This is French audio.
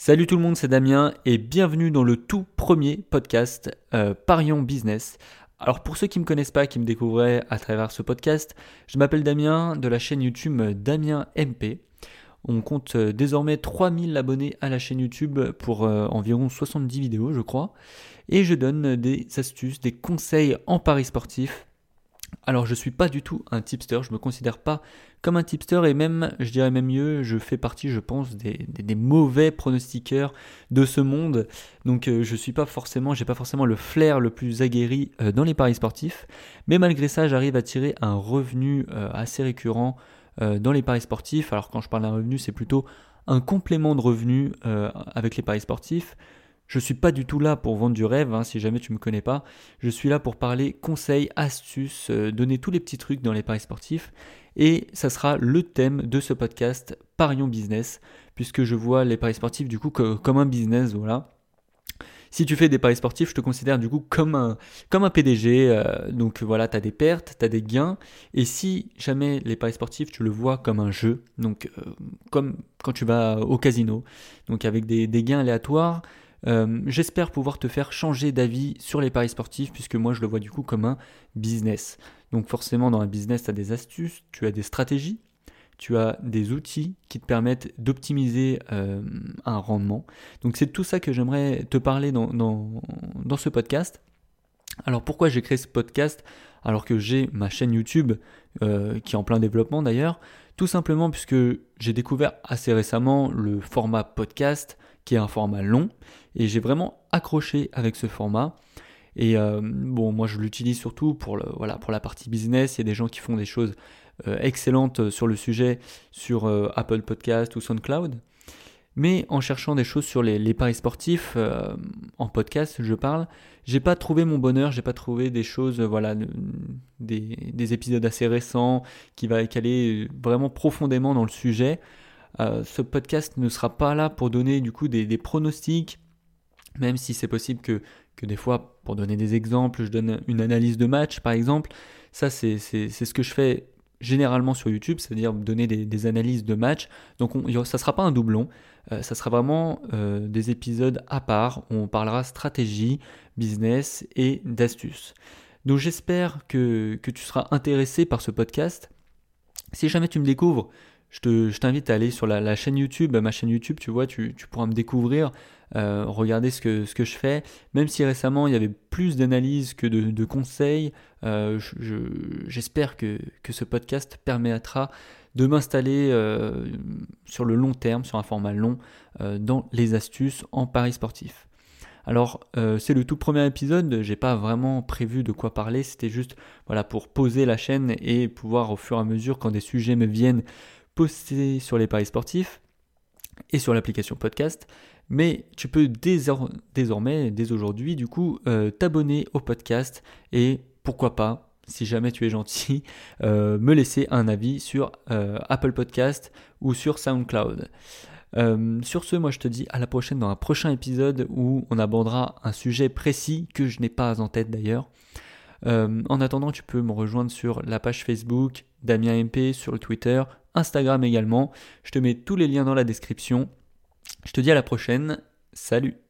Salut tout le monde, c'est Damien et bienvenue dans le tout premier podcast euh, Parion Business. Alors pour ceux qui ne me connaissent pas, qui me découvraient à travers ce podcast, je m'appelle Damien de la chaîne YouTube Damien MP. On compte euh, désormais 3000 abonnés à la chaîne YouTube pour euh, environ 70 vidéos je crois. Et je donne des astuces, des conseils en paris sportif alors je suis pas du tout un tipster, je me considère pas comme un tipster et même, je dirais même mieux, je fais partie, je pense, des, mauvais pronostiqueurs de ce monde. Donc euh, je suis pas forcément, j'ai pas forcément le flair le plus aguerri euh, dans les paris sportifs, mais malgré ça, j'arrive à tirer un revenu euh, assez récurrent dans les paris sportifs. Alors quand je parle d'un revenu, c'est plutôt un complément de revenu avec les paris sportifs. Je suis pas du tout là pour vendre du rêve, hein, si jamais tu me connais pas. Je suis là pour parler conseils, astuces, euh, donner tous les petits trucs dans les paris sportifs. Et ça sera le thème de ce podcast, Parions Business, puisque je vois les paris sportifs du coup comme un business, voilà. Si tu fais des paris sportifs, je te considère du coup comme un, PDG. Euh, donc voilà, tu as des pertes, tu as des gains. Et si jamais les paris sportifs, tu le vois comme un jeu, donc euh, comme quand tu vas au casino, donc avec des gains aléatoires, euh, j'espère pouvoir te faire changer d'avis sur les paris sportifs puisque moi je le vois du coup comme un business. Donc forcément dans un business tu as des astuces, tu as des stratégies, tu as des outils qui te permettent d'optimiser euh, un rendement. Donc c'est tout ça que j'aimerais te parler dans, dans, ce podcast. Alors pourquoi j'ai créé ce podcast alors que j'ai ma chaîne YouTube euh, qui est en plein développement d'ailleurs? Tout simplement puisque j'ai découvert assez récemment le format podcast qui est un format long et j'ai vraiment accroché avec ce format. Et euh, bon, moi je l'utilise surtout pour, voilà, pour la partie business. Il y a des gens qui font des choses euh, excellentes sur le sujet sur euh, Apple Podcast ou SoundCloud. Mais en cherchant des choses sur les, paris sportifs, en podcast, je parle, j'ai pas trouvé mon bonheur, j'ai pas trouvé des choses, voilà, des, épisodes assez récents qui va aller vraiment profondément dans le sujet. Ce podcast ne sera pas là pour donner du coup des, pronostics, même si c'est possible que, que des fois, pour donner des exemples, je donne une analyse de match par exemple, ça c'est ce que je fais généralement sur YouTube, c'est-à-dire donner des, analyses de match. Donc on, ça ne sera pas un doublon, euh, ça sera vraiment euh, des épisodes à part on parlera stratégie, business et d'astuces. Donc j'espère que, que tu seras intéressé par ce podcast. Si jamais tu me découvres, je t'invite à aller sur la, chaîne YouTube, ma chaîne YouTube, tu vois, tu, pourras me découvrir, euh, regarder ce que, ce que je fais. Même si récemment il y avait plus d'analyses que de, conseils, euh, j'espère que, ce podcast permettra de m'installer euh, sur le long terme, sur un format long, dans les astuces en paris sportif. Alors c'est le tout premier épisode, j'ai pas vraiment prévu de quoi parler, c'était juste pour poser la chaîne et pouvoir au fur et à mesure quand des sujets me viennent poster sur les paris sportifs et sur l'application podcast. Mais tu peux désormais, dès aujourd'hui, du coup, euh, t'abonner au podcast et pourquoi pas, si jamais tu es gentil, euh, me laisser un avis sur euh, Apple Podcast ou sur SoundCloud. sur ce, moi je te dis à la prochaine dans un prochain épisode où on abordera un sujet précis que je n'ai pas en tête d'ailleurs. en attendant, tu peux me rejoindre sur la page Facebook, Damien MP, sur le Twitter, Instagram également. Je te mets tous les liens dans la description. Je te dis à la prochaine. Salut